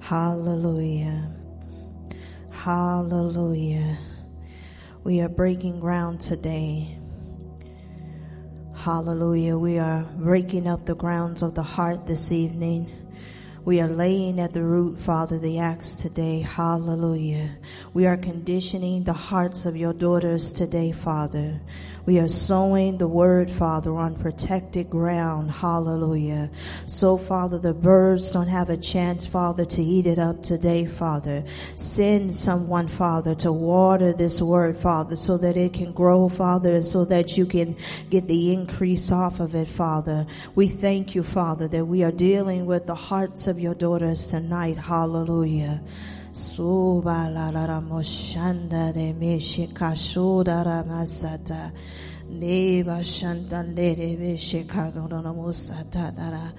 Hallelujah. Hallelujah. We are breaking ground today. Hallelujah. We are breaking up the grounds of the heart this evening. We are laying at the root, Father, the axe today. Hallelujah. We are conditioning the hearts of your daughters today, Father. We are sowing the word, Father, on protected ground. Hallelujah. So, Father, the birds don't have a chance, Father, to eat it up today, Father. Send someone, Father, to water this word, Father, so that it can grow, Father, and so that you can get the increase off of it, Father. We thank you, Father, that we are dealing with the hearts of your daughters tonight. Hallelujah. Suba la la la moshanda de me shikashuda ramasata. Neba shanta lere be shikado no musata dara.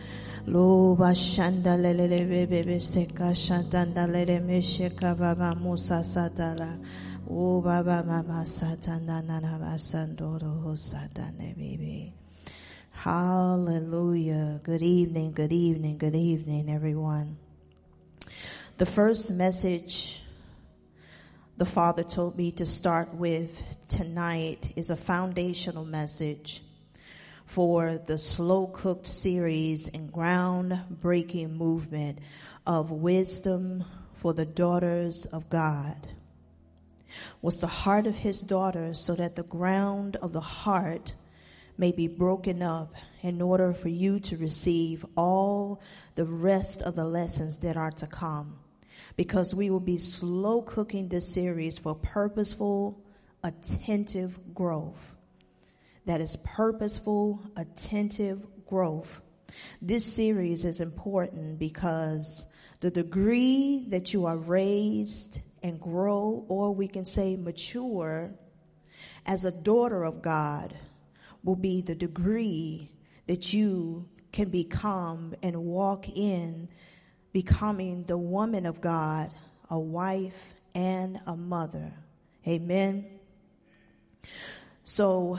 Loba shanda lele bebe be seka shanta lele me shika baba musa satara. O baba mama satana nana basandoro hosata ne baby. Hallelujah. Good evening, good evening, good evening, everyone. The first message the Father told me to start with tonight is a foundational message for the slow cooked series and groundbreaking movement of wisdom for the daughters of God. Was the heart of his daughter so that the ground of the heart may be broken up in order for you to receive all the rest of the lessons that are to come because we will be slow cooking this series for purposeful, attentive growth. That is purposeful, attentive growth. This series is important because the degree that you are raised and grow, or we can say mature, as a daughter of God, will be the degree that you can become and walk in becoming the woman of God, a wife and a mother. Amen. So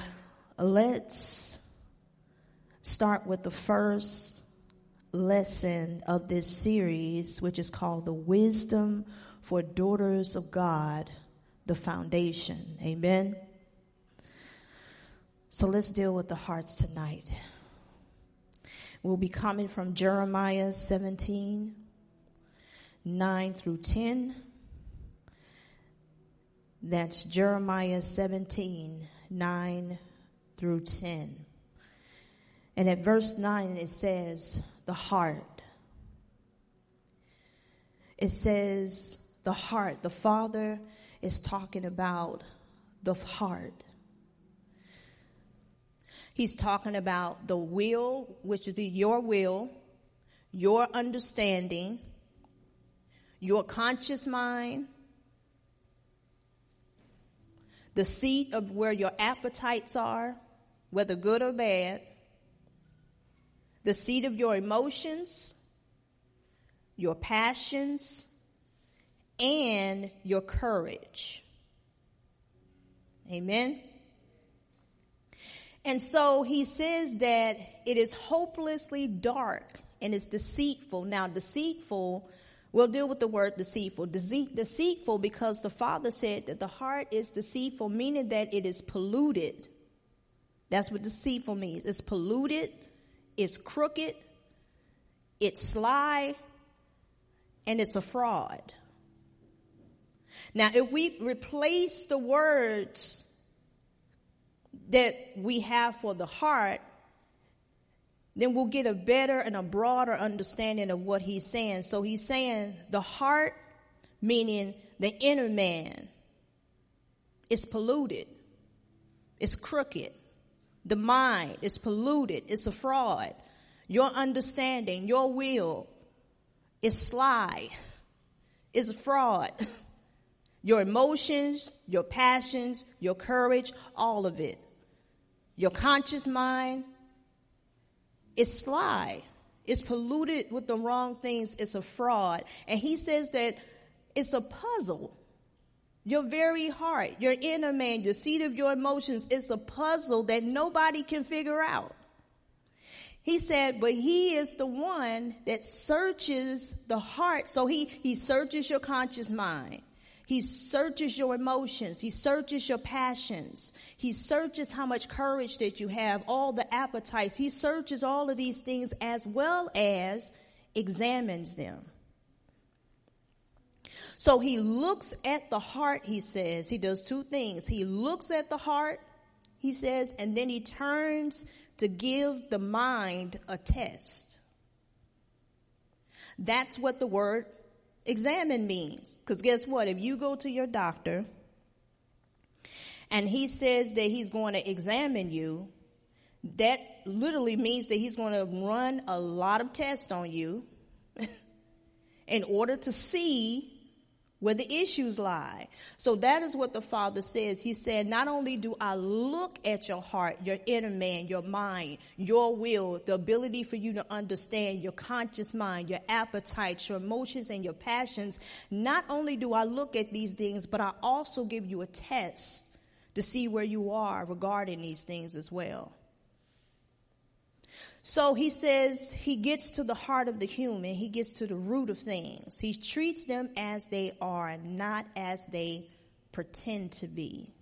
let's start with the first lesson of this series, which is called the wisdom for daughters of God, the foundation. Amen. So let's deal with the hearts tonight. We'll be coming from Jeremiah 17, 9 through 10. That's Jeremiah 17, 9 through 10. And at verse 9 it says, the heart. It says, the heart. The Father is talking about the heart. He's talking about the will, which would be your will, your understanding, your conscious mind, the seat of where your appetites are, whether good or bad, the seat of your emotions, your passions, and your courage. Amen. And so he says that it is hopelessly dark and it's deceitful. Now, deceitful We'll deal with the word deceitful. Dece- deceitful because the Father said that the heart is deceitful, meaning that it is polluted. That's what deceitful means. It's polluted, it's crooked, it's sly, and it's a fraud. Now, if we replace the words that we have for the heart then we'll get a better and a broader understanding of what he's saying. So he's saying the heart, meaning the inner man, is polluted, it's crooked. The mind is polluted, it's a fraud. Your understanding, your will is sly, is a fraud. Your emotions, your passions, your courage, all of it. Your conscious mind, it's sly. It's polluted with the wrong things. It's a fraud. And he says that it's a puzzle. Your very heart, your inner man, the seat of your emotions, it's a puzzle that nobody can figure out. He said, but he is the one that searches the heart. So he, he searches your conscious mind. He searches your emotions. He searches your passions. He searches how much courage that you have, all the appetites. He searches all of these things as well as examines them. So he looks at the heart, he says. He does two things. He looks at the heart, he says, and then he turns to give the mind a test. That's what the word examine means. Because guess what? If you go to your doctor and he says that he's going to examine you, that literally means that he's going to run a lot of tests on you in order to see where the issues lie. So that is what the Father says. He said, not only do I look at your heart, your inner man, your mind, your will, the ability for you to understand your conscious mind, your appetites, your emotions, and your passions, not only do I look at these things, but I also give you a test to see where you are regarding these things as well. So he says he gets to the heart of the human. He gets to the root of things. He treats them as they are, not as they pretend to be.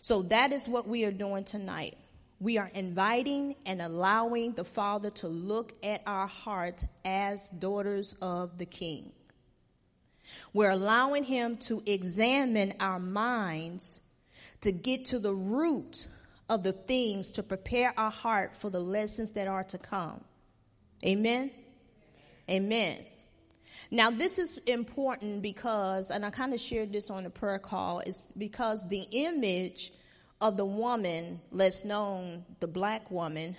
So that is what we are doing tonight. We are inviting and allowing the Father to look at our hearts as daughters of the King. We're allowing Him to examine our minds to get to the root of the things to prepare our heart for the lessons that are to come. Amen? Amen. Now, this is important because, and I kind of shared this on the prayer call, is because the image of the woman, less known, the black woman,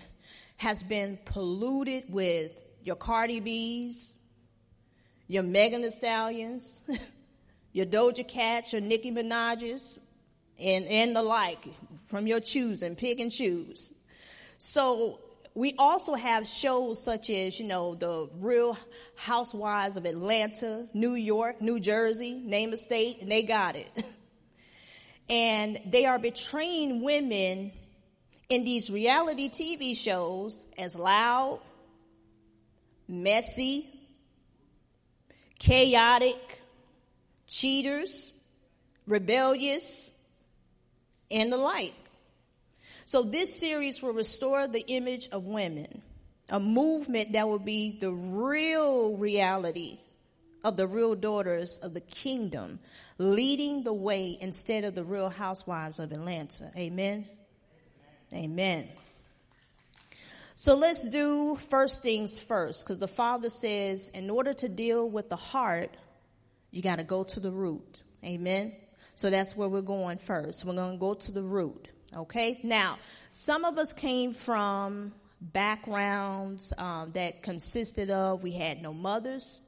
has been polluted with your Cardi B's, your Megan Thee Stallions, your Doja Cats, your Nicki Minaj's, and, and the like from your choosing, pick and choose. So we also have shows such as, you know, the Real Housewives of Atlanta, New York, New Jersey, name a state, and they got it. and they are betraying women in these reality TV shows as loud, messy, chaotic, cheaters, rebellious, and the like. So this series will restore the image of women, a movement that will be the real reality of the real daughters of the kingdom, leading the way instead of the real housewives of Atlanta. Amen. Amen. So let's do first things first, because the Father says, in order to deal with the heart, you got to go to the root. Amen. So that's where we're going first. We're going to go to the root. Okay. Now, some of us came from backgrounds um, that consisted of we had no mothers,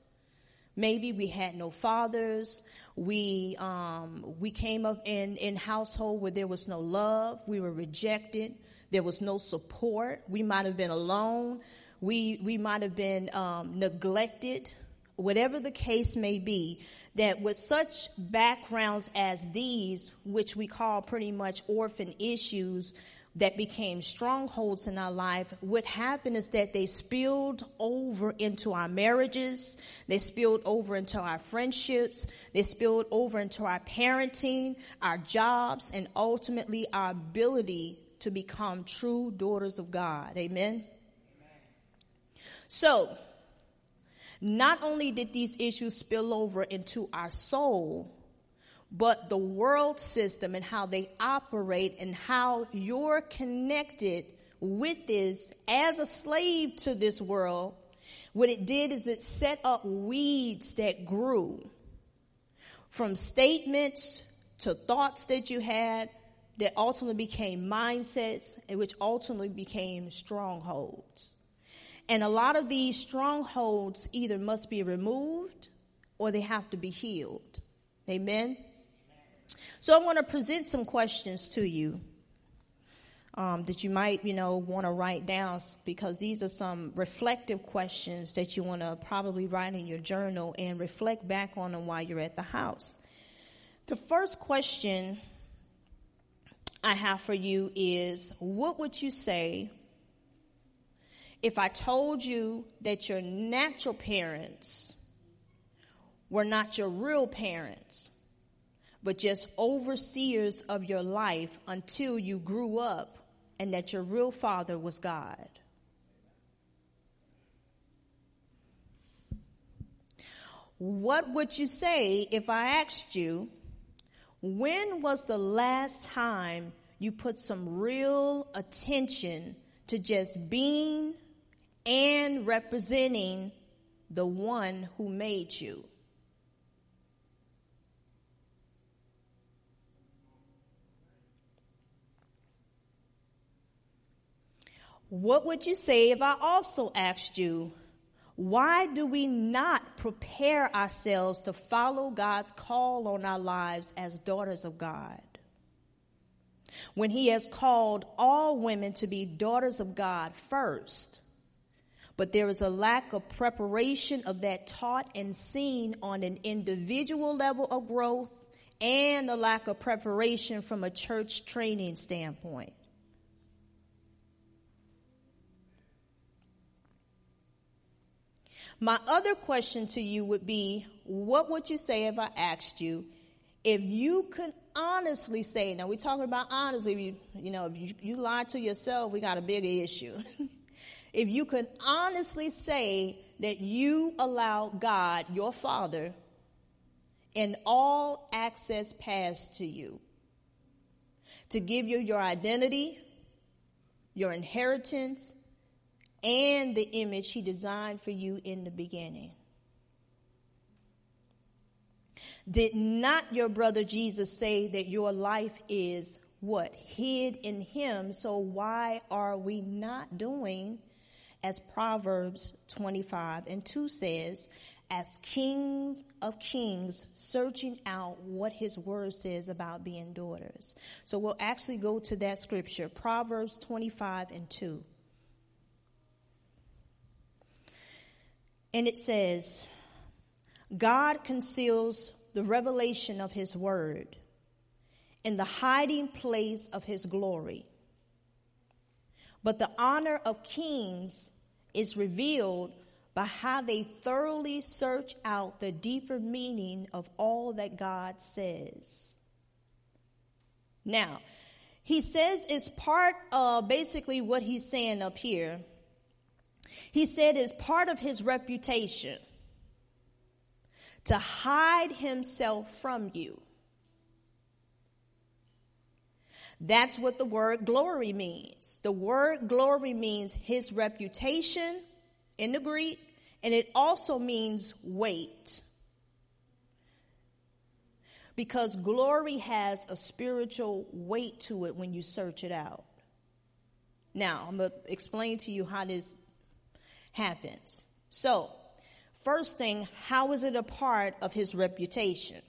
maybe we had no fathers. We um, we came up in in household where there was no love. We were rejected. There was no support. We might have been alone. We we might have been um, neglected. Whatever the case may be, that with such backgrounds as these, which we call pretty much orphan issues, that became strongholds in our life, what happened is that they spilled over into our marriages, they spilled over into our friendships, they spilled over into our parenting, our jobs, and ultimately our ability to become true daughters of God. Amen? So, not only did these issues spill over into our soul, but the world system and how they operate and how you're connected with this as a slave to this world. What it did is it set up weeds that grew from statements to thoughts that you had that ultimately became mindsets and which ultimately became strongholds. And a lot of these strongholds either must be removed or they have to be healed. Amen? So I want to present some questions to you um, that you might, you know, want to write down because these are some reflective questions that you want to probably write in your journal and reflect back on them while you're at the house. The first question I have for you is, what would you say if I told you that your natural parents were not your real parents, but just overseers of your life until you grew up and that your real father was God? What would you say if I asked you, when was the last time you put some real attention to just being and representing the one who made you? What would you say if I also asked you, why do we not prepare ourselves to follow God's call on our lives as daughters of God? When He has called all women to be daughters of God first, but there is a lack of preparation of that taught and seen on an individual level of growth and a lack of preparation from a church training standpoint. My other question to you would be, what would you say if I asked you if you could honestly say, now we're talking about honestly, you, you know, if you, you lie to yourself, we got a bigger issue. if you could honestly say that you allow God, your Father, and all access pass to you to give you your identity, your inheritance, and the image he designed for you in the beginning. Did not your brother Jesus say that your life is what? Hid in him. So why are we not doing as Proverbs 25 and 2 says, as kings of kings, searching out what his word says about being daughters. So we'll actually go to that scripture, Proverbs 25 and 2. And it says, God conceals the revelation of his word in the hiding place of his glory. But the honor of kings is revealed by how they thoroughly search out the deeper meaning of all that God says. Now, he says it's part of basically what he's saying up here he said it's part of his reputation to hide himself from you. That's what the word glory means. The word glory means his reputation in the Greek, and it also means weight. Because glory has a spiritual weight to it when you search it out. Now, I'm going to explain to you how this happens. So, first thing, how is it a part of his reputation?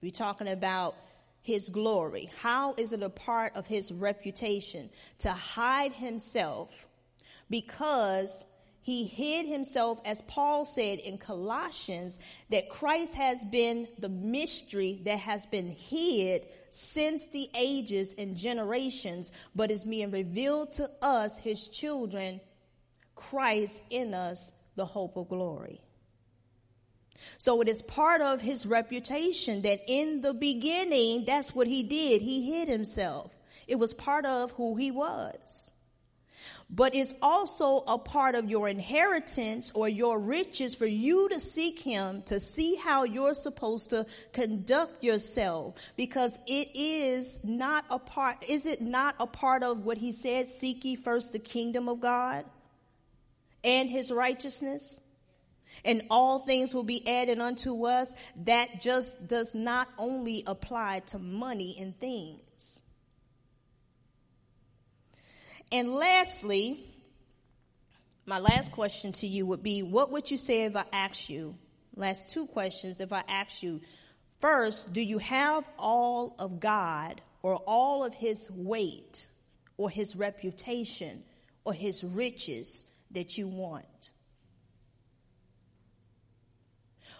We're talking about his glory. How is it a part of his reputation to hide himself because he hid himself, as Paul said in Colossians, that Christ has been the mystery that has been hid since the ages and generations, but is being revealed to us, his children, Christ in us, the hope of glory. So it is part of his reputation that in the beginning, that's what he did. He hid himself. It was part of who he was. But it's also a part of your inheritance or your riches for you to seek him to see how you're supposed to conduct yourself because it is not a part, is it not a part of what he said, seek ye first the kingdom of God? and his righteousness, and all things will be added unto us, that just does not only apply to money and things. And lastly, my last question to you would be, what would you say if I asked you, last two questions, if I asked you, first, do you have all of God or all of his weight or his reputation or his riches that you want?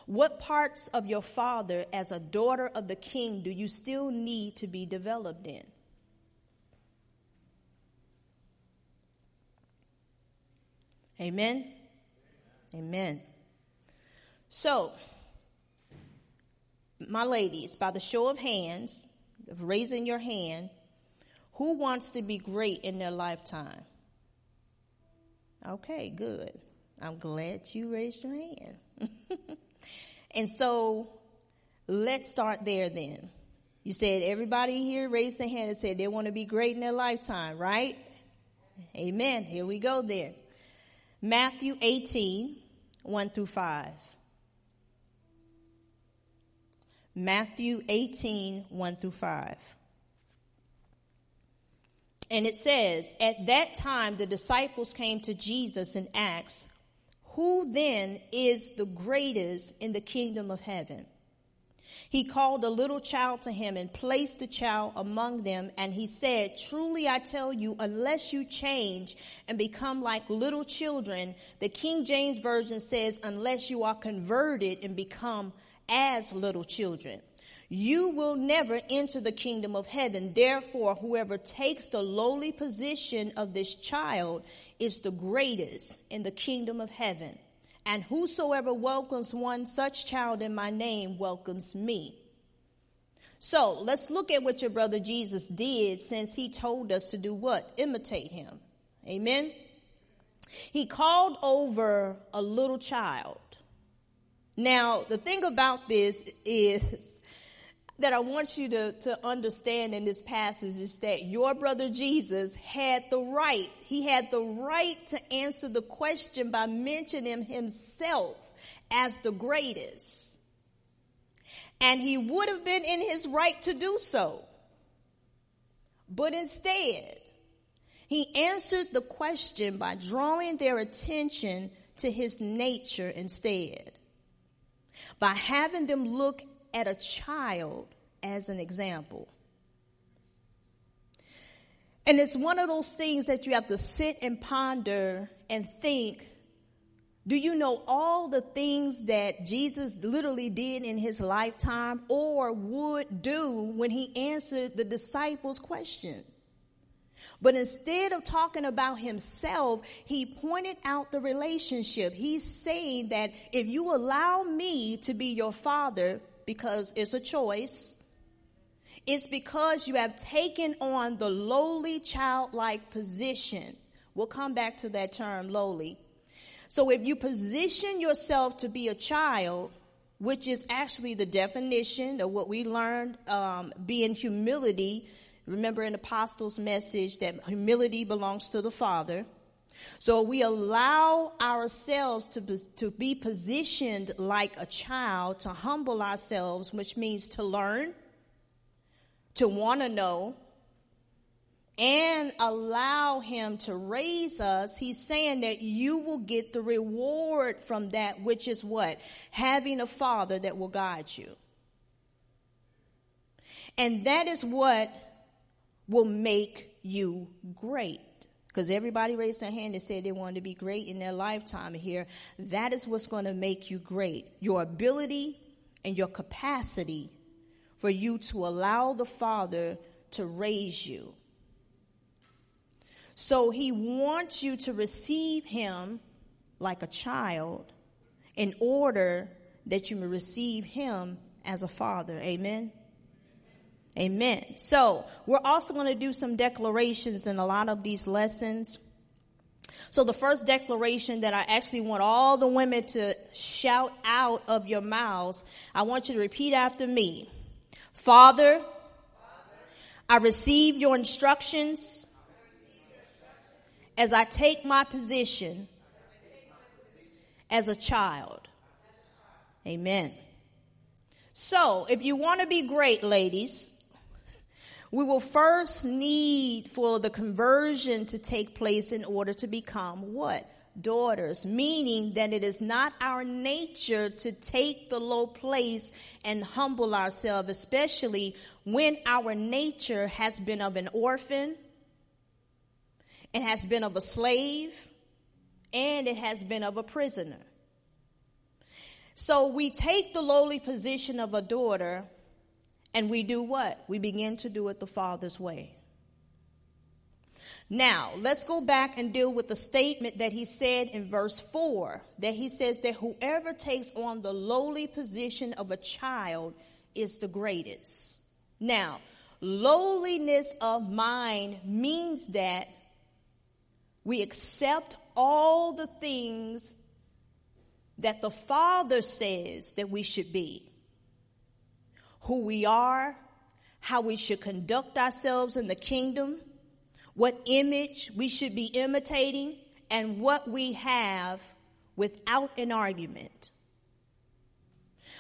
What parts of your father as a daughter of the king do you still need to be developed in? Amen. Amen. So, my ladies, by the show of hands, of raising your hand, who wants to be great in their lifetime? Okay, good. I'm glad you raised your hand. and so let's start there then. You said everybody here raised their hand and said they want to be great in their lifetime, right? Amen. Here we go then. Matthew 18, 1 through 5. Matthew 18, 1 through 5. And it says, At that time the disciples came to Jesus and asked, Who then is the greatest in the kingdom of heaven? He called a little child to him and placed the child among them, and he said, Truly I tell you, unless you change and become like little children, the King James Version says, unless you are converted and become as little children. You will never enter the kingdom of heaven. Therefore, whoever takes the lowly position of this child is the greatest in the kingdom of heaven. And whosoever welcomes one such child in my name welcomes me. So let's look at what your brother Jesus did since he told us to do what? Imitate him. Amen. He called over a little child now, the thing about this is that I want you to, to understand in this passage is that your brother Jesus had the right, he had the right to answer the question by mentioning himself as the greatest. And he would have been in his right to do so. But instead, he answered the question by drawing their attention to his nature instead by having them look at a child as an example. And it's one of those things that you have to sit and ponder and think, do you know all the things that Jesus literally did in his lifetime or would do when he answered the disciples' question? But instead of talking about himself, he pointed out the relationship. He's saying that if you allow me to be your father, because it's a choice, it's because you have taken on the lowly childlike position. We'll come back to that term, lowly. So if you position yourself to be a child, which is actually the definition of what we learned um, being humility Remember in Apostles' message that humility belongs to the Father. So we allow ourselves to be, to be positioned like a child, to humble ourselves, which means to learn, to want to know, and allow him to raise us, he's saying that you will get the reward from that, which is what? Having a father that will guide you. And that is what will make you great. Because everybody raised their hand and said they wanted to be great in their lifetime here. That is what's going to make you great. Your ability and your capacity for you to allow the Father to raise you. So he wants you to receive him like a child in order that you may receive him as a father. Amen. Amen. So we're also going to do some declarations in a lot of these lessons. So the first declaration that I actually want all the women to shout out of your mouths, I want you to repeat after me. Father, I receive your instructions as I take my position as a child. Amen. So, if you want to be great, ladies, we will first need for the conversion to take place in order to become what? Daughters, meaning that it is not our nature to take the low place and humble ourselves, especially when our nature has been of an orphan, it has been of a slave, and it has been of a prisoner. So we take the lowly position of a daughter and we do what? We begin to do it the Father's way. Now, let's go back and deal with the statement that he said in verse 4 that he says that whoever takes on the lowly position of a child is the greatest. Now, lowliness of mind means that we accept all the things that the Father says that we should be. Who we are, how we should conduct ourselves in the kingdom, what image we should be imitating, and what we have without an argument.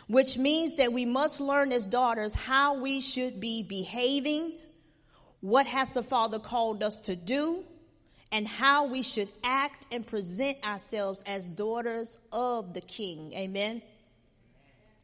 Which means that we must learn as daughters how we should be behaving, what has the Father called us to do, and how we should act and present ourselves as daughters of the King. Amen.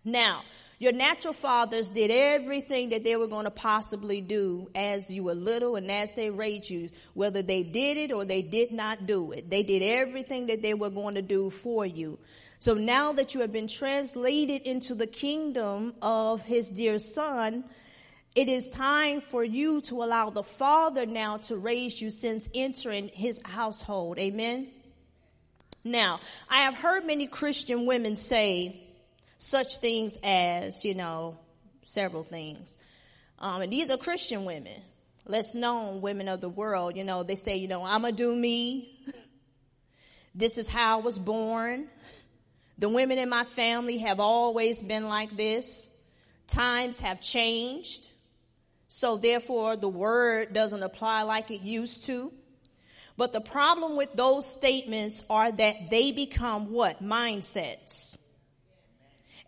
Now, your natural fathers did everything that they were going to possibly do as you were little and as they raised you, whether they did it or they did not do it. They did everything that they were going to do for you. So now that you have been translated into the kingdom of his dear son, it is time for you to allow the Father now to raise you since entering his household. Amen. Now, I have heard many Christian women say, such things as, you know, several things. Um, and these are Christian women, less known women of the world. You know, they say, you know, I'm going to do me. this is how I was born. The women in my family have always been like this. Times have changed. So therefore the word doesn't apply like it used to. But the problem with those statements are that they become what? Mindsets.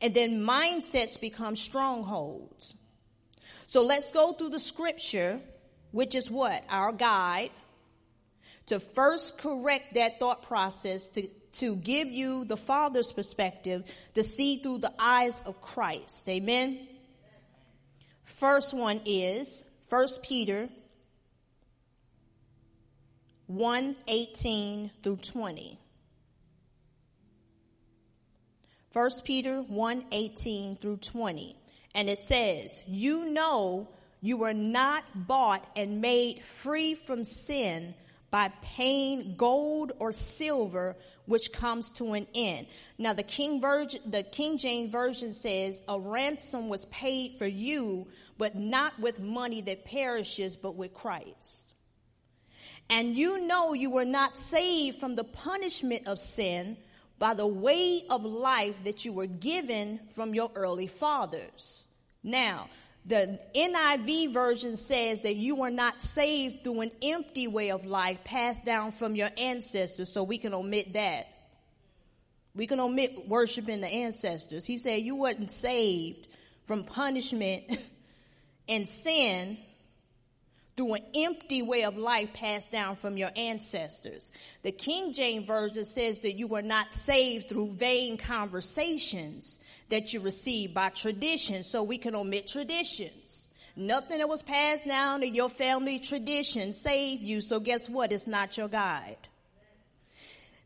And then mindsets become strongholds. So let's go through the scripture, which is what? Our guide, to first correct that thought process, to, to give you the Father's perspective, to see through the eyes of Christ. Amen? First one is First Peter 1 18 through 20. 1 Peter 1 18 through 20. And it says, You know you were not bought and made free from sin by paying gold or silver, which comes to an end. Now the King Virgin, the King James Version says, a ransom was paid for you, but not with money that perishes, but with Christ. And you know you were not saved from the punishment of sin, by the way of life that you were given from your early fathers. Now, the NIV version says that you were not saved through an empty way of life passed down from your ancestors, so we can omit that. We can omit worshiping the ancestors. He said you wasn't saved from punishment and sin through an empty way of life passed down from your ancestors. The King James Version says that you were not saved through vain conversations that you received by tradition, so we can omit traditions. Nothing that was passed down in your family tradition saved you, so guess what? It's not your guide.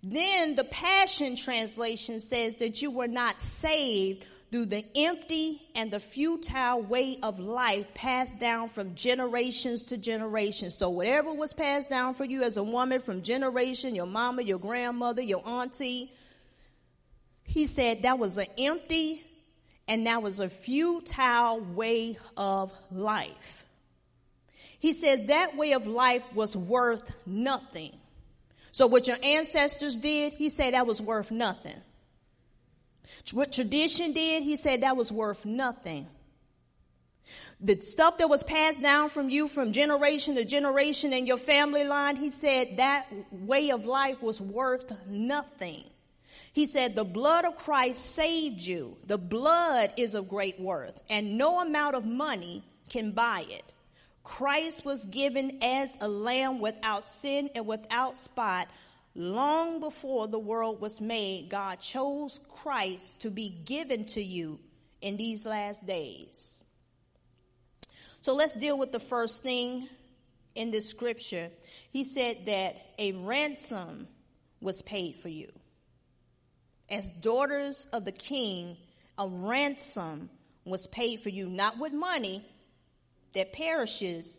Then the Passion Translation says that you were not saved through the empty and the futile way of life passed down from generations to generations. So whatever was passed down for you as a woman from generation, your mama, your grandmother, your auntie, he said that was an empty and that was a futile way of life. He says that way of life was worth nothing. So what your ancestors did, he said that was worth nothing. What tradition did, he said that was worth nothing. The stuff that was passed down from you from generation to generation in your family line, he said that way of life was worth nothing. He said the blood of Christ saved you. The blood is of great worth and no amount of money can buy it. Christ was given as a lamb without sin and without spot Long before the world was made, God chose Christ to be given to you in these last days. So let's deal with the first thing in this scripture. He said that a ransom was paid for you. As daughters of the king, a ransom was paid for you, not with money that perishes,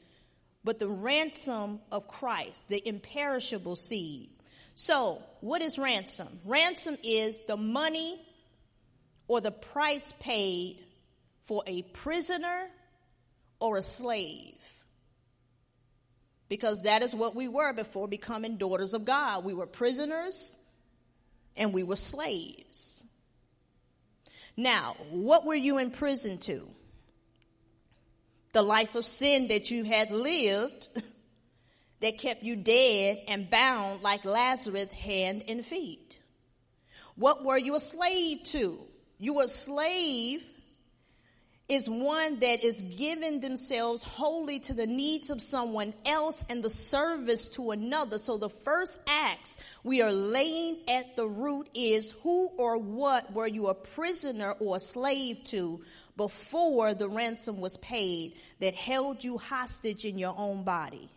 but the ransom of Christ, the imperishable seed. So, what is ransom? Ransom is the money or the price paid for a prisoner or a slave. Because that is what we were before becoming daughters of God. We were prisoners and we were slaves. Now, what were you in prison to? The life of sin that you had lived that kept you dead and bound like Lazarus hand and feet. What were you a slave to? You were a slave is one that is giving themselves wholly to the needs of someone else and the service to another. So the first acts we are laying at the root is who or what were you a prisoner or a slave to before the ransom was paid that held you hostage in your own body?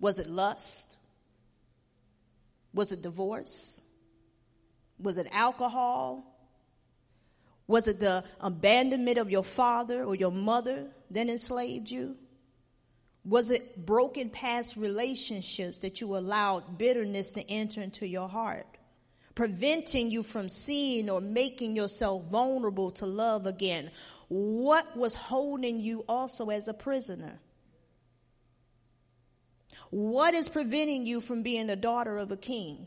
Was it lust? Was it divorce? Was it alcohol? Was it the abandonment of your father or your mother that enslaved you? Was it broken past relationships that you allowed bitterness to enter into your heart, preventing you from seeing or making yourself vulnerable to love again? What was holding you also as a prisoner? What is preventing you from being a daughter of a king?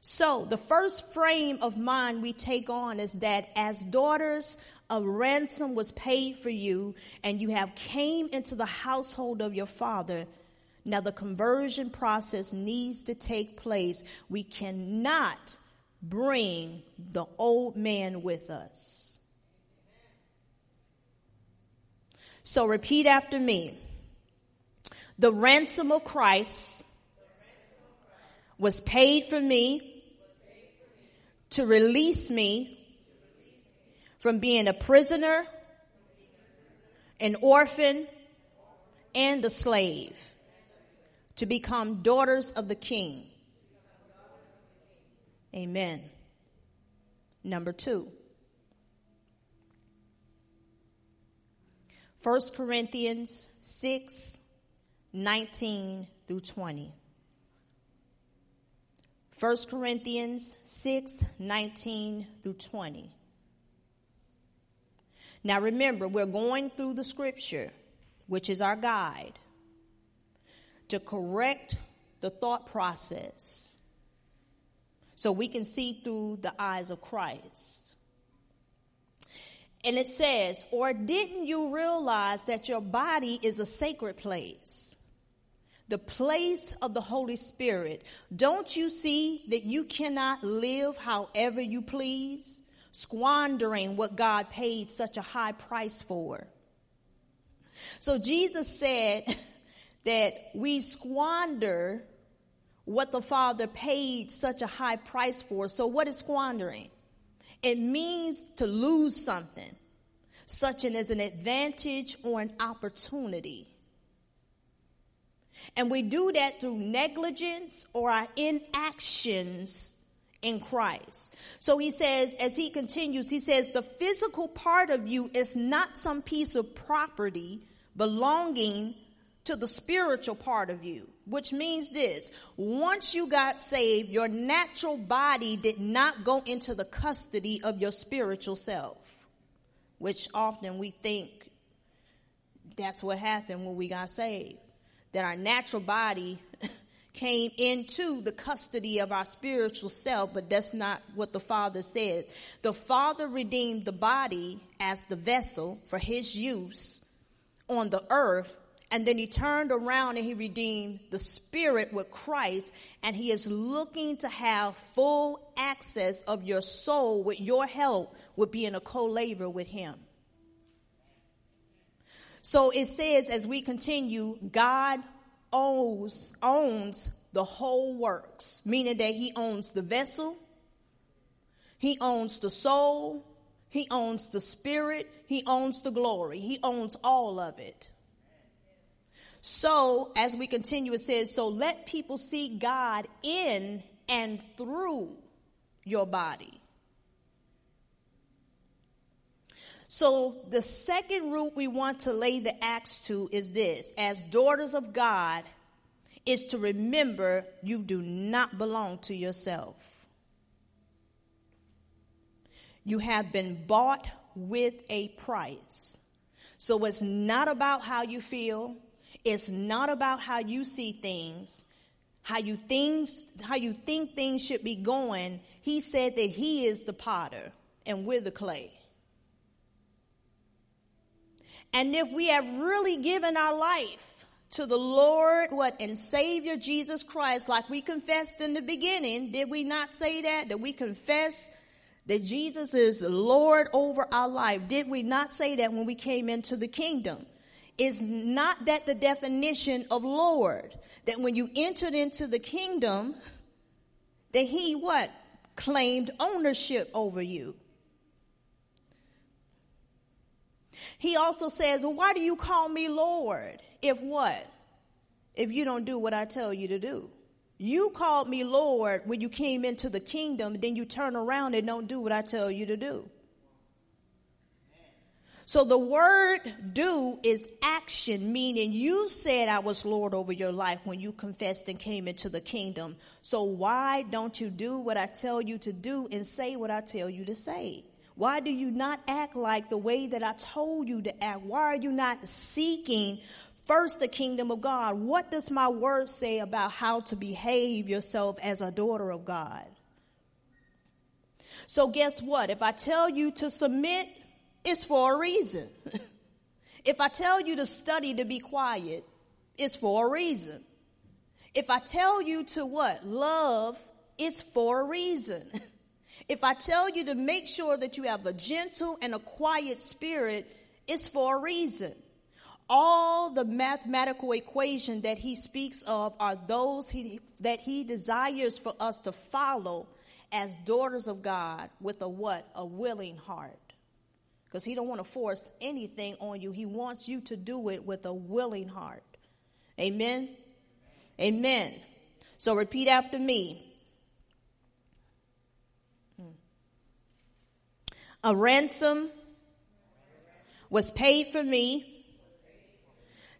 So the first frame of mind we take on is that as daughters, a ransom was paid for you and you have came into the household of your father. Now the conversion process needs to take place. We cannot bring the old man with us. So repeat after me. The ransom of Christ was paid for me to release me from being a prisoner, an orphan, and a slave to become daughters of the king. Amen. Number two. 1 Corinthians 6, 19 through 20. 1 Corinthians 6, 19 through 20. Now remember, we're going through the scripture, which is our guide, to correct the thought process so we can see through the eyes of Christ. And it says, or didn't you realize that your body is a sacred place? The place of the Holy Spirit, don't you see that you cannot live however you please, squandering what God paid such a high price for? So Jesus said that we squander what the Father paid such a high price for. So what is squandering? It means to lose something, such as an advantage or an opportunity. And we do that through negligence or our inactions in Christ. So he says, as he continues, he says, the physical part of you is not some piece of property belonging to the spiritual part of you, which means this. Once you got saved, your natural body did not go into the custody of your spiritual self, which often we think that's what happened when we got saved that our natural body came into the custody of our spiritual self, but that's not what the Father says. The Father redeemed the body as the vessel for his use on the earth, and then he turned around and he redeemed the spirit with Christ, and he is looking to have full access of your soul with your help with being a co-laborer with him. So it says as we continue, God owns, owns the whole works, meaning that he owns the vessel, he owns the soul, he owns the spirit, he owns the glory, he owns all of it. So, as we continue, it says, so let people see God in and through your body. So the second root we want to lay the axe to is this. As daughters of God, is to remember you do not belong to yourself. You have been bought with a price. So it's not about how you feel. It's not about how you see things, how you things, how you think things should be going. He said that he is the potter and we're the clay. And if we have really given our life to the Lord, what, and Savior Jesus Christ, like we confessed in the beginning, did we not say that? That we confess that Jesus is Lord over our life? Did we not say that when we came into the kingdom? Is not that the definition of Lord? That when you entered into the kingdom, that he what? Claimed ownership over you. He also says, well, why do you call me Lord? If what? If you don't do what I tell you to do. You called me Lord when you came into the kingdom, then you turn around and don't do what I tell you to do. So the word do is action, meaning you said I was Lord over your life when you confessed and came into the kingdom. So why don't you do what I tell you to do and say what I tell you to say? Why do you not act like the way that I told you to act? Why are you not seeking first the kingdom of God? What does my word say about how to behave yourself as a daughter of God? So guess what? If I tell you to submit, it's for a reason. if I tell you to study to be quiet, it's for a reason. If I tell you to what? Love, it's for a reason. If I tell you to make sure that you have a gentle and a quiet spirit, it's for a reason. All the mathematical equation that he speaks of are those he, that he desires for us to follow as daughters of God with a what? A willing heart. Because he don't want to force anything on you. He wants you to do it with a willing heart. Amen. Amen. So repeat after me. A ransom was paid for me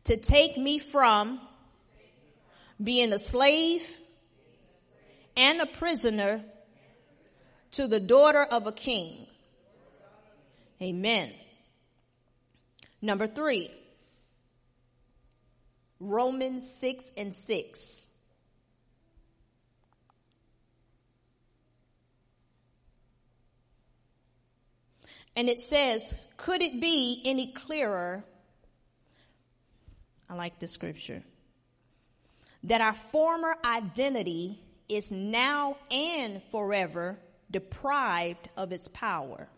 to take me from being a slave and a prisoner to the daughter of a king. Amen. Number three, Romans 6 and 6. And it says, could it be any clearer? I like the scripture. That our former identity is now and forever deprived of its power.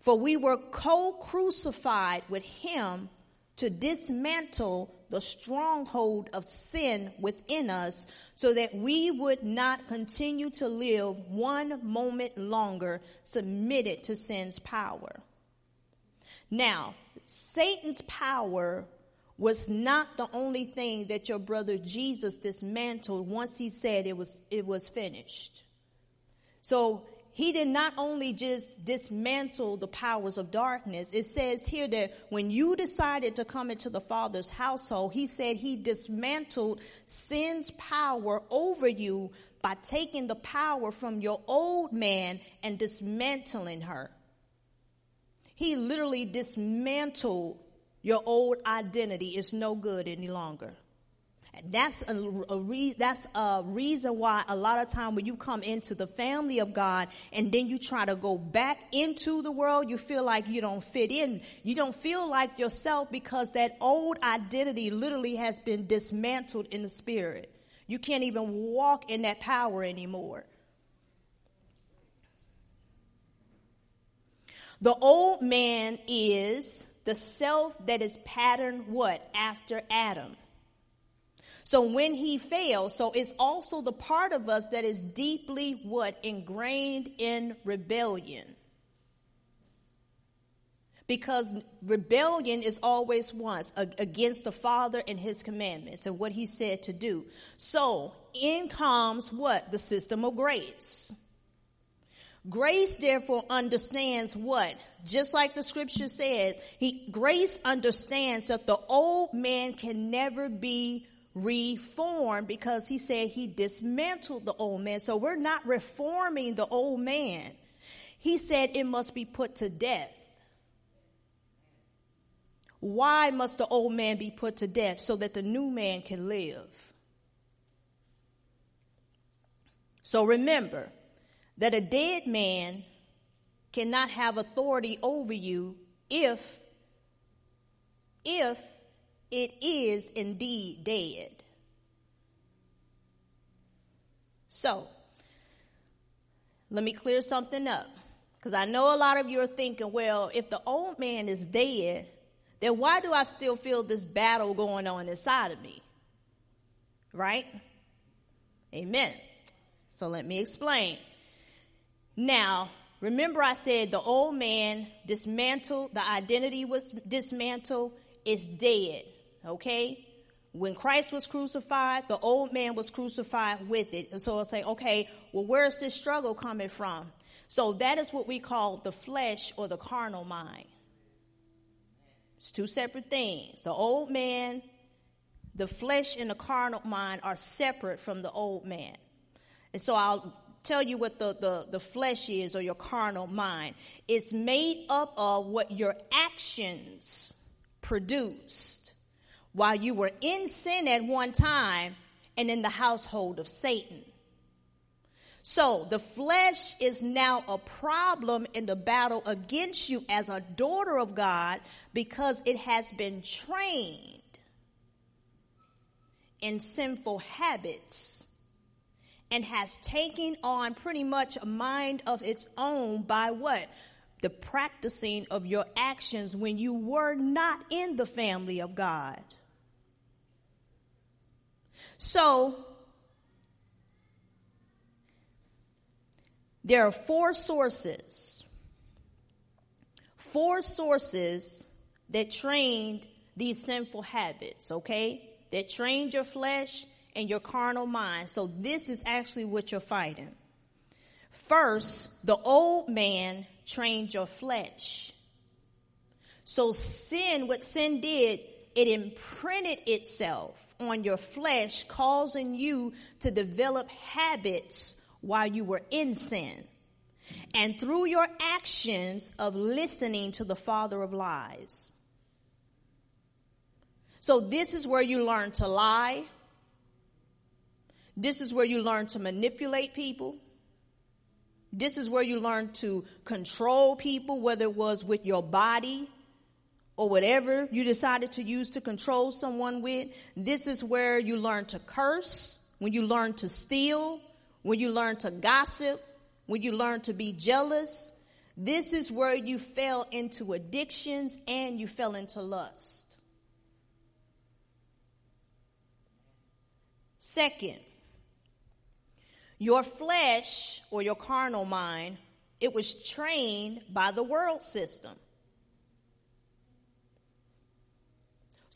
For we were co-crucified with him to dismantle the stronghold of sin within us so that we would not continue to live one moment longer submitted to sin's power. Now, Satan's power was not the only thing that your brother Jesus dismantled once he said it was, it was finished. So he did not only just dismantle the powers of darkness. It says here that when you decided to come into the Father's household, he said he dismantled sin's power over you by taking the power from your old man and dismantling her. He literally dismantled your old identity. It's no good any longer. That's a, a re- that's a reason why a lot of time when you come into the family of God and then you try to go back into the world, you feel like you don't fit in. You don't feel like yourself because that old identity literally has been dismantled in the spirit. You can't even walk in that power anymore. The old man is the self that is patterned what? After Adam. So when he fails, so it's also the part of us that is deeply what? Ingrained in rebellion. Because rebellion is always once against the Father and His commandments and what He said to do. So in comes what? The system of grace. Grace therefore understands what? Just like the scripture says, he, grace understands that the old man can never be reformed because he said he dismantled the old man. So we're not reforming the old man. He said it must be put to death. Why must the old man be put to death? So that the new man can live. So remember, that a dead man cannot have authority over you if if it is indeed dead. So, let me clear something up. Because I know a lot of you are thinking, well, if the old man is dead, then why do I still feel this battle going on inside of me? Right? Amen. So let me explain. Now, remember I said the old man dismantled, the identity was dismantled, is dead. Okay? When Christ was crucified, the old man was crucified with it. And so I'll say, okay, well, where's this struggle coming from? So that is what we call the flesh or the carnal mind. It's two separate things. The old man, the flesh and the carnal mind are separate from the old man. And so I'll tell you what the, the, the flesh is or your carnal mind. It's made up of what your actions produced while you were in sin at one time and in the household of Satan. So the flesh is now a problem in the battle against you as a daughter of God because it has been trained in sinful habits and has taken on pretty much a mind of its own by what? The practicing of your actions when you were not in the family of God. So, there are four sources, four sources that trained these sinful habits, okay? That trained your flesh, and your carnal mind. So this is actually what you're fighting. First, the old man trained your flesh. So sin, what sin did, it imprinted itself on your flesh, causing you to develop habits while you were in sin. And through your actions of listening to the father of lies. So this is where you learn to lie, this is where you learn to manipulate people. This is where you learn to control people, whether it was with your body or whatever you decided to use to control someone with. This is where you learn to curse, when you learn to steal, when you learn to gossip, when you learn to be jealous. This is where you fell into addictions and you fell into lust. Second, your flesh or your carnal mind, it was trained by the world system.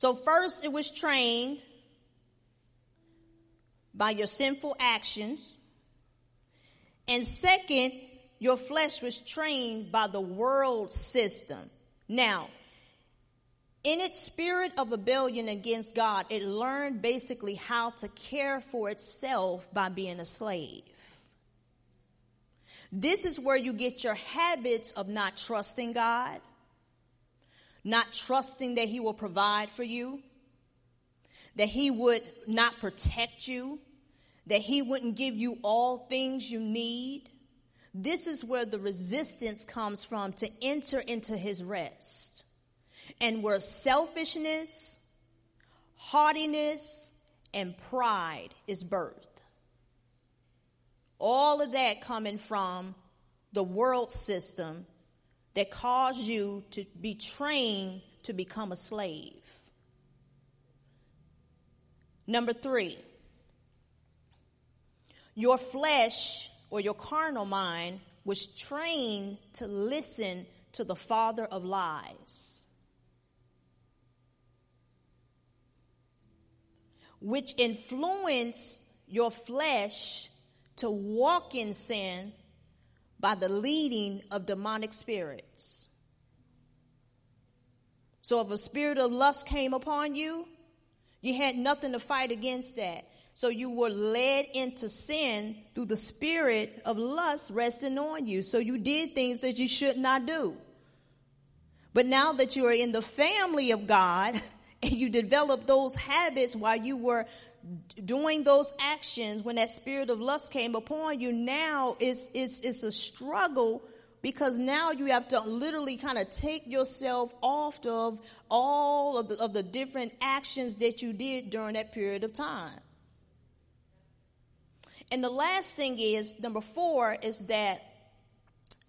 So first it was trained by your sinful actions. And second, your flesh was trained by the world system. Now, in its spirit of rebellion against God, it learned basically how to care for itself by being a slave. This is where you get your habits of not trusting God, not trusting that He will provide for you, that He would not protect you, that He wouldn't give you all things you need. This is where the resistance comes from to enter into His rest and where selfishness, haughtiness, and pride is birthed. All of that coming from the world system that caused you to be trained to become a slave. Number three, your flesh or your carnal mind was trained to listen to the father of lies. which influence your flesh to walk in sin by the leading of demonic spirits. So if a spirit of lust came upon you, you had nothing to fight against that. So you were led into sin through the spirit of lust resting on you. So you did things that you should not do. But now that you are in the family of God and you develop those habits while you were doing those actions when that spirit of lust came upon you, now it's, it's, it's a struggle because now you have to literally kind of take yourself off of all of the, of the different actions that you did during that period of time. And the last thing is, number four, is that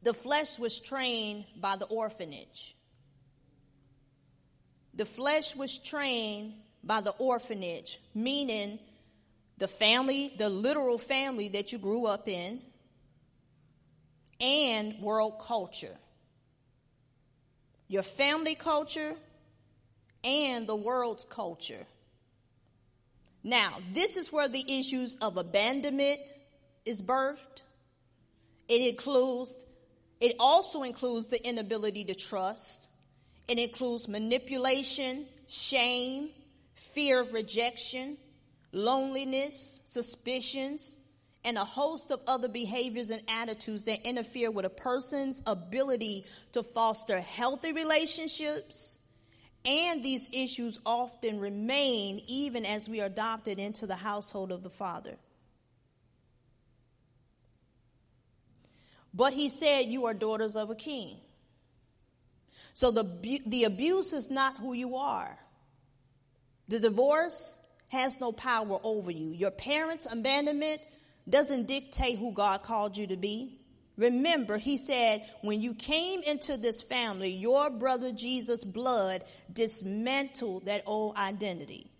the flesh was trained by the orphanage. The flesh was trained by the orphanage, meaning the family, the literal family that you grew up in, and world culture. Your family culture and the world's culture. Now, this is where the issues of abandonment is birthed. It includes, it also includes the inability to trust. It includes manipulation, shame, fear of rejection, loneliness, suspicions, and a host of other behaviors and attitudes that interfere with a person's ability to foster healthy relationships. And these issues often remain even as we are adopted into the household of the Father. But he said, You are daughters of a king. So the, the abuse is not who you are. The divorce has no power over you. Your parents' abandonment doesn't dictate who God called you to be. Remember, he said, when you came into this family, your brother Jesus' blood dismantled that old identity.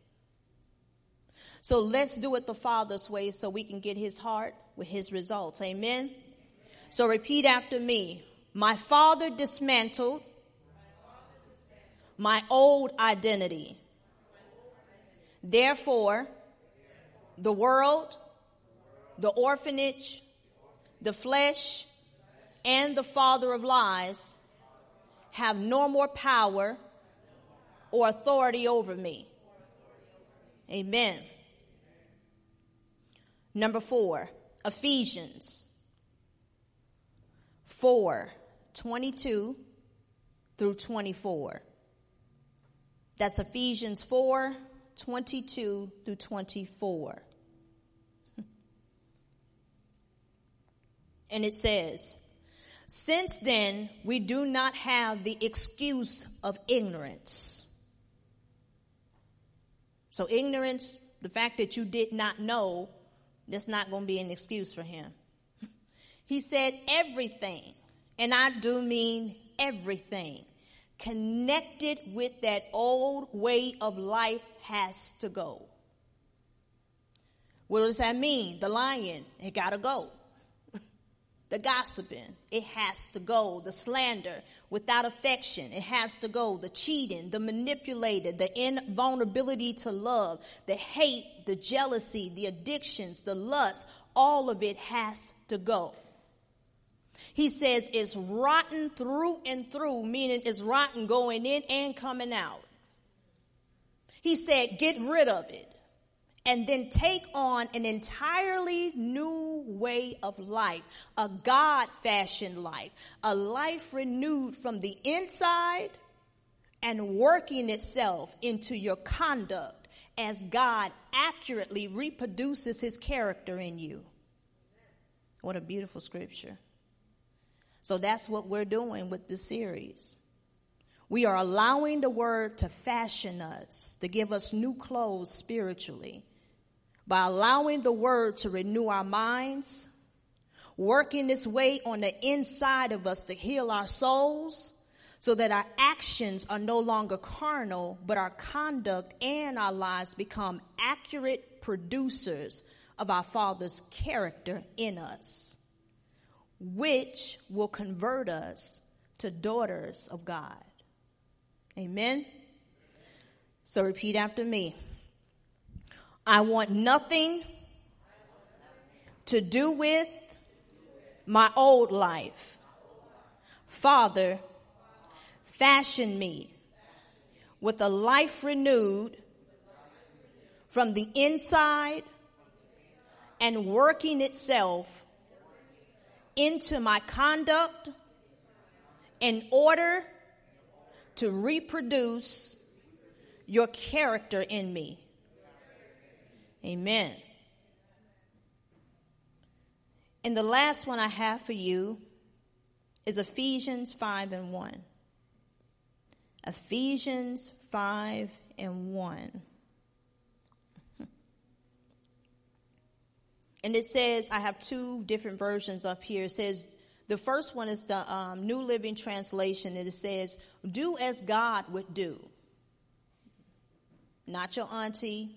So let's do it the Father's way so we can get his heart with his results. Amen. So repeat after me. My father dismantled my old identity. Therefore, the world, the orphanage, the flesh, and the father of lies have no more power or authority over me. Amen. Number four, Ephesians 4 22 through 24. That's Ephesians 4 22 through 24. And it says, Since then, we do not have the excuse of ignorance. So, ignorance, the fact that you did not know, that's not going to be an excuse for him. He said everything, and I do mean everything, connected with that old way of life has to go. What does that mean? The lying, it gotta go. the gossiping, it has to go. The slander without affection, it has to go. The cheating, the manipulated, the invulnerability to love, the hate, the jealousy, the addictions, the lust, all of it has to go. He says it's rotten through and through, meaning it's rotten going in and coming out. He said, get rid of it and then take on an entirely new way of life, a God fashioned life, a life renewed from the inside and working itself into your conduct as God accurately reproduces his character in you. What a beautiful scripture. So that's what we're doing with this series. We are allowing the word to fashion us, to give us new clothes spiritually by allowing the word to renew our minds, working this way on the inside of us to heal our souls so that our actions are no longer carnal, but our conduct and our lives become accurate producers of our Father's character in us which will convert us to daughters of God. Amen. So repeat after me. I want nothing to do with my old life. Father, fashion me with a life renewed from the inside and working itself into my conduct in order to reproduce your character in me. Amen. And the last one I have for you is Ephesians 5 and 1. Ephesians 5 and 1. And it says, I have two different versions up here. It says, the first one is the um, New Living Translation, and it says, Do as God would do. Not your auntie,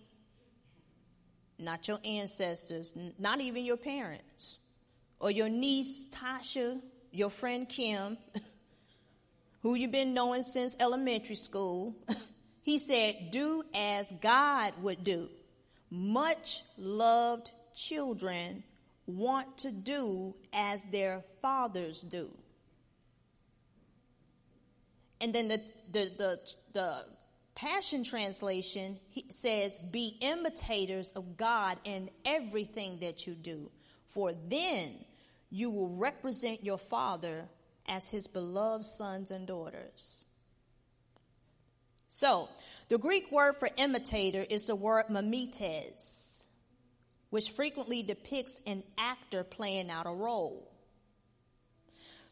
not your ancestors, not even your parents, or your niece Tasha, your friend Kim, who you've been knowing since elementary school. he said, Do as God would do. Much loved children want to do as their fathers do. And then the, the, the, the Passion Translation says, Be imitators of God in everything that you do, for then you will represent your Father as his beloved sons and daughters. So, the Greek word for imitator is the word mimetes, which frequently depicts an actor playing out a role.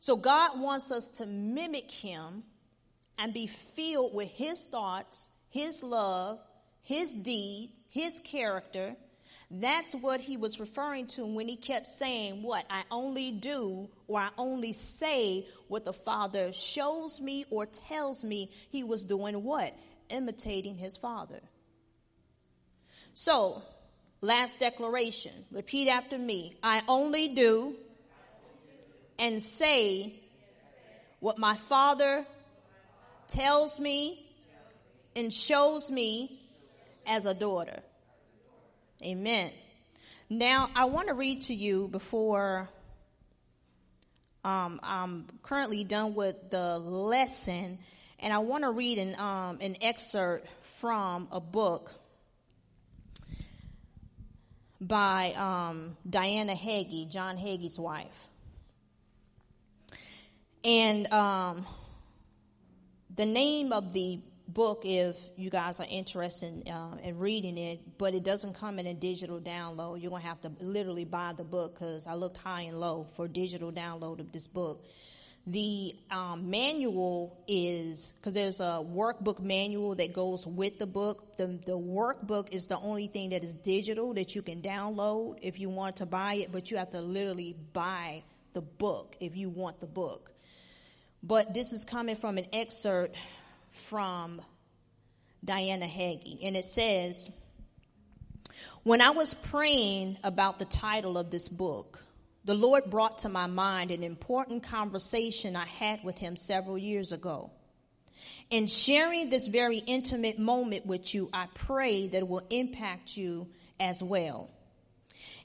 So God wants us to mimic him and be filled with his thoughts, his love, his deed, his character. That's what he was referring to when he kept saying, What? I only do or I only say what the Father shows me or tells me he was doing what? Imitating his Father. So, last declaration. Repeat after me. I only do and say what my Father tells me and shows me as a daughter. Amen. Now, I want to read to you before um, I'm currently done with the lesson, and I want to read an, um, an excerpt from a book by um, Diana Hagee, John Hagee's wife. And um, the name of the book, if you guys are interested uh, in reading it, but it doesn't come in a digital download. You're going to have to literally buy the book because I looked high and low for digital download of this book. The um, manual is because there's a workbook manual that goes with the book. The, the workbook is the only thing that is digital that you can download if you want to buy it, but you have to literally buy the book if you want the book. But this is coming from an excerpt from Diana Hagee. And it says, When I was praying about the title of this book, the Lord brought to my mind an important conversation I had with him several years ago. In sharing this very intimate moment with you, I pray that it will impact you as well.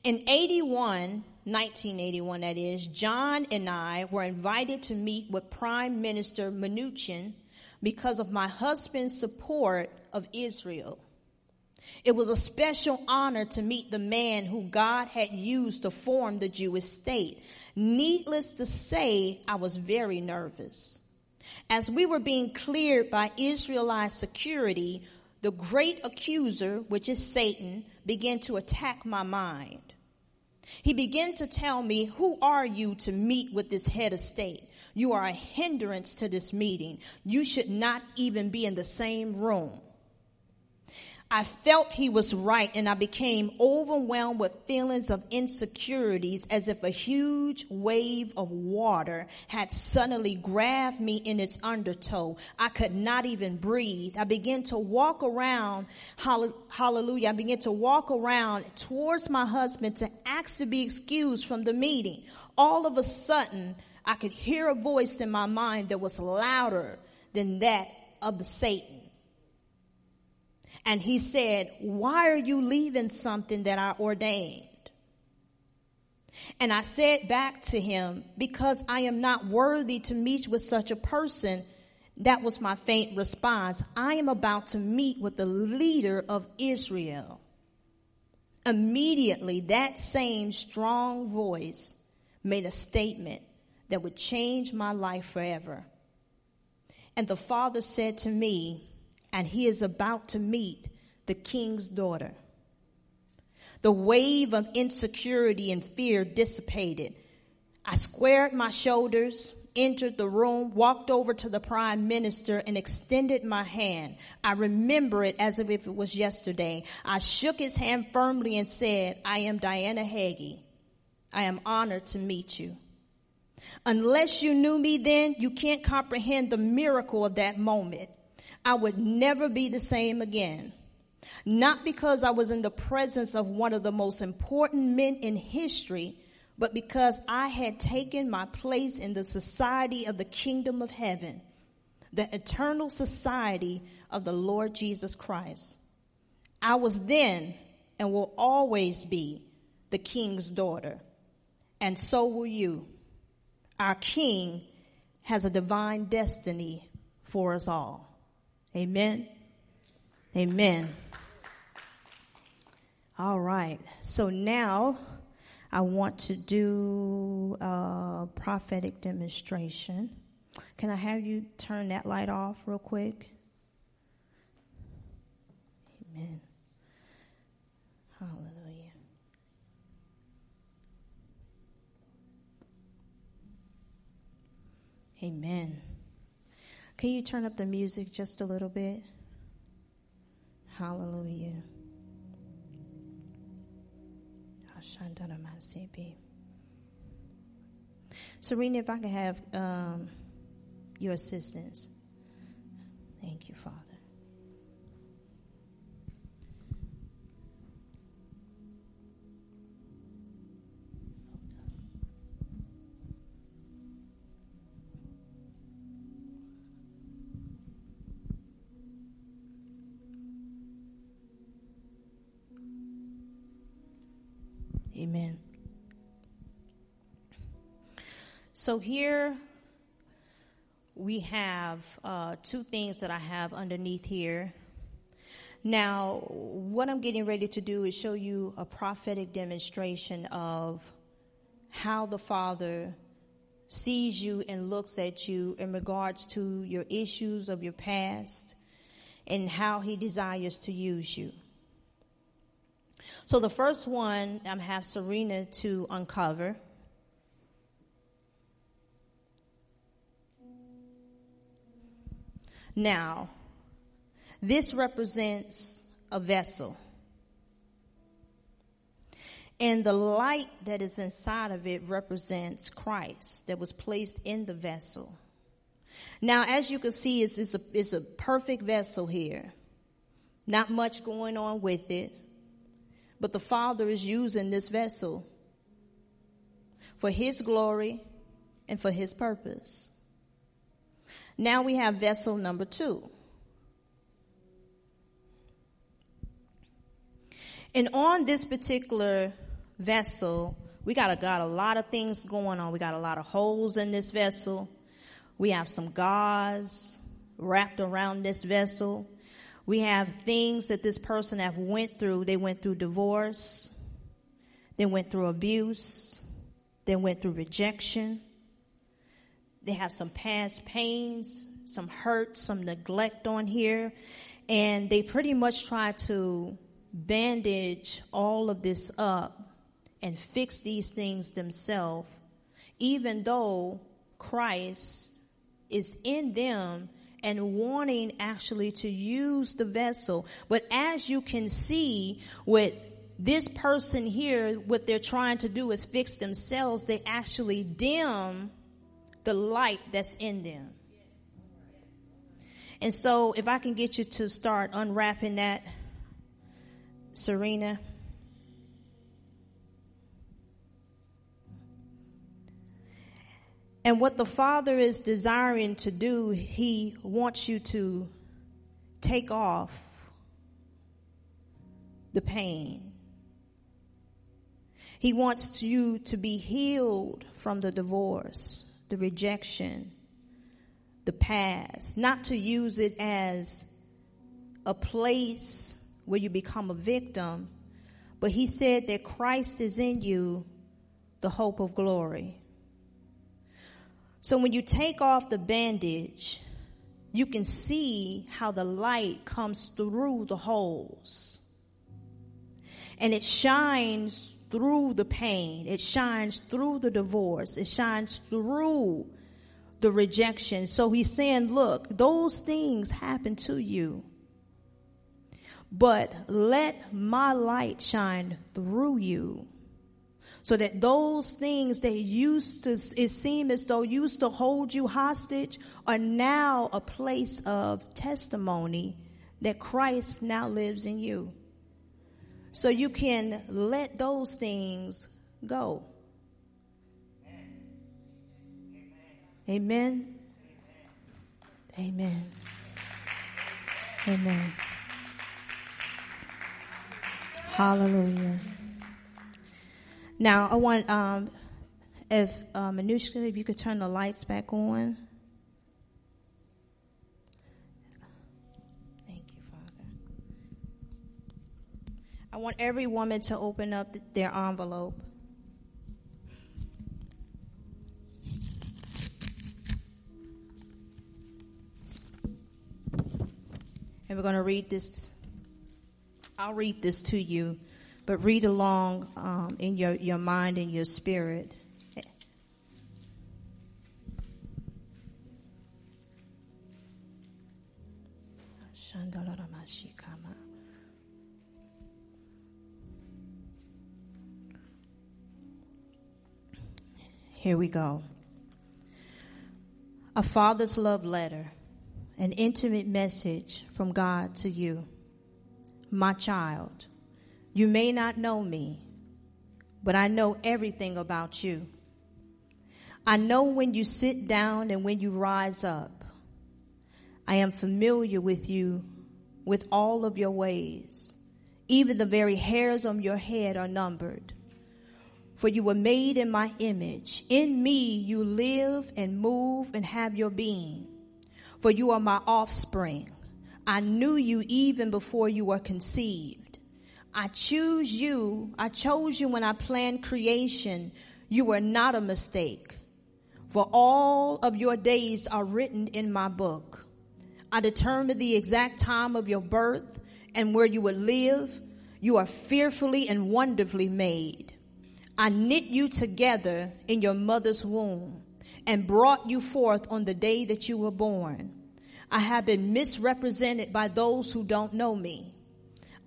In 81, 1981 that is, John and I were invited to meet with Prime Minister Mnuchin because of my husband's support of Israel. It was a special honor to meet the man who God had used to form the Jewish state. Needless to say, I was very nervous. As we were being cleared by Israelite security, the great accuser, which is Satan, began to attack my mind. He began to tell me, who are you to meet with this head of state? You are a hindrance to this meeting. You should not even be in the same room. I felt he was right and I became overwhelmed with feelings of insecurities as if a huge wave of water had suddenly grabbed me in its undertow. I could not even breathe. I began to walk around, hallelujah, I began to walk around towards my husband to ask to be excused from the meeting. All of a sudden, I could hear a voice in my mind that was louder than that of the Satan. And he said, why are you leaving something that I ordained? And I said back to him, because I am not worthy to meet with such a person, that was my faint response. I am about to meet with the leader of Israel. Immediately, that same strong voice made a statement that would change my life forever. And the father said to me, and he is about to meet the king's daughter. The wave of insecurity and fear dissipated. I squared my shoulders, entered the room, walked over to the prime minister and extended my hand. I remember it as if it was yesterday. I shook his hand firmly and said, I am Diana Hagee. I am honored to meet you. Unless you knew me then, you can't comprehend the miracle of that moment. I would never be the same again. Not because I was in the presence of one of the most important men in history, but because I had taken my place in the society of the kingdom of heaven, the eternal society of the Lord Jesus Christ. I was then and will always be the king's daughter, and so will you. Our king has a divine destiny for us all. Amen. Amen. All right. So now I want to do a prophetic demonstration. Can I have you turn that light off real quick? Amen. Hallelujah. Amen. Can you turn up the music just a little bit? Hallelujah. Serena, if I could have um, your assistance. Thank you, Father. So here we have uh, two things that I have underneath here. Now, what I'm getting ready to do is show you a prophetic demonstration of how the Father sees you and looks at you in regards to your issues of your past and how he desires to use you. So the first one I'm have Serena to uncover. Now, this represents a vessel. And the light that is inside of it represents Christ that was placed in the vessel. Now, as you can see, it's, it's, a, it's a perfect vessel here. Not much going on with it. But the Father is using this vessel for His glory and for His purpose. Now we have vessel number two. And on this particular vessel, we got a, got a lot of things going on. We got a lot of holes in this vessel. We have some gauze wrapped around this vessel. We have things that this person have went through. They went through divorce. They went through abuse. They went through rejection. They have some past pains, some hurt, some neglect on here. And they pretty much try to bandage all of this up and fix these things themselves, even though Christ is in them and wanting actually to use the vessel. But as you can see with this person here, what they're trying to do is fix themselves. They actually dim the light that's in them. And so if I can get you to start unwrapping that, Serena. And what the Father is desiring to do, He wants you to take off the pain. He wants you to be healed from the divorce, the rejection, the past, not to use it as a place where you become a victim, but he said that Christ is in you, the hope of glory. So when you take off the bandage, you can see how the light comes through the holes. And it shines through the pain. It shines through the divorce. It shines through the rejection. So he's saying, look, those things happen to you. But let my light shine through you so that those things that used to, it seemed as though used to hold you hostage are now a place of testimony that Christ now lives in you. So you can let those things go. Amen. Amen. Amen. Hallelujah. Now, I want, um, if, uh, Manushka, if you could turn the lights back on. I want every woman to open up their envelope. And we're going to read this I'll read this to you, but read along um, in your, your mind and your spirit. Here we go. A father's love letter, an intimate message from God to you my child, you may not know me, but I know everything about you. I know when you sit down and when you rise up. I am familiar with you with all of your ways. Even the very hairs on your head are numbered. For you were made in my image. In me you live and move and have your being. For you are my offspring. I knew you even before you were conceived. I choose you. I chose you when I planned creation. You were not a mistake. For all of your days are written in my book. I determined the exact time of your birth and where you would live. You are fearfully and wonderfully made. I knit you together in your mother's womb and brought you forth on the day that you were born. I have been misrepresented by those who don't know me.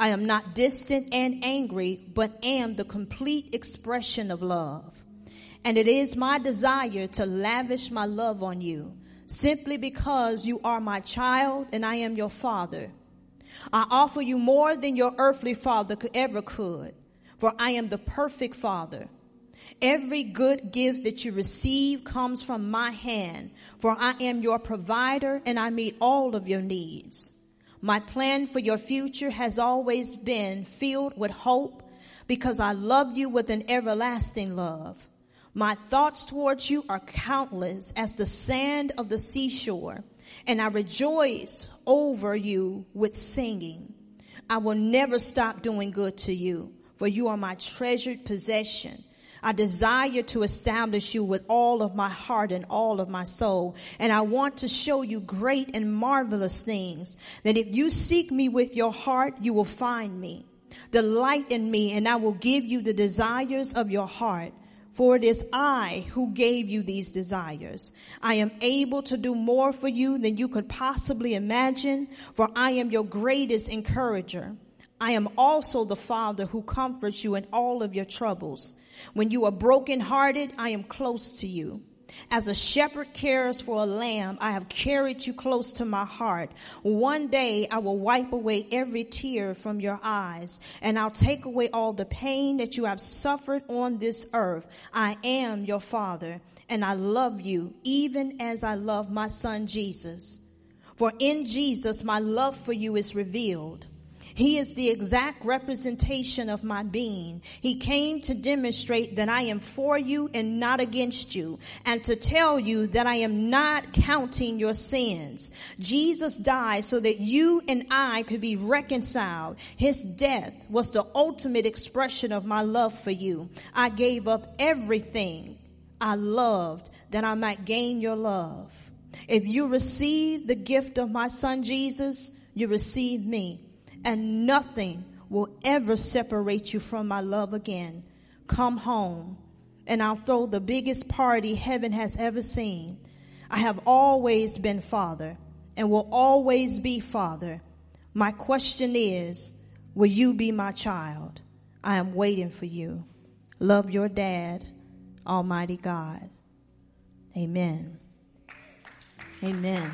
I am not distant and angry, but am the complete expression of love. And it is my desire to lavish my love on you simply because you are my child and I am your father. I offer you more than your earthly father could ever could, for I am the perfect father. Every good gift that you receive comes from my hand, for I am your provider and I meet all of your needs. My plan for your future has always been filled with hope because I love you with an everlasting love. My thoughts towards you are countless as the sand of the seashore, and I rejoice over you with singing. I will never stop doing good to you, for you are my treasured possession. I desire to establish you with all of my heart and all of my soul. And I want to show you great and marvelous things that if you seek me with your heart, you will find me. Delight in me and I will give you the desires of your heart. For it is I who gave you these desires. I am able to do more for you than you could possibly imagine, for I am your greatest encourager. I am also the Father who comforts you in all of your troubles. When you are brokenhearted, I am close to you. As a shepherd cares for a lamb, I have carried you close to my heart. One day I will wipe away every tear from your eyes and I'll take away all the pain that you have suffered on this earth. I am your father and I love you even as I love my son Jesus. For in Jesus my love for you is revealed. He is the exact representation of my being. He came to demonstrate that I am for you and not against you and to tell you that I am not counting your sins. Jesus died so that you and I could be reconciled. His death was the ultimate expression of my love for you. I gave up everything I loved that I might gain your love. If you receive the gift of my son Jesus, you receive me and nothing will ever separate you from my love again. Come home and I'll throw the biggest party heaven has ever seen. I have always been father and will always be father. My question is, will you be my child? I am waiting for you. Love your dad, Almighty God. Amen. Amen.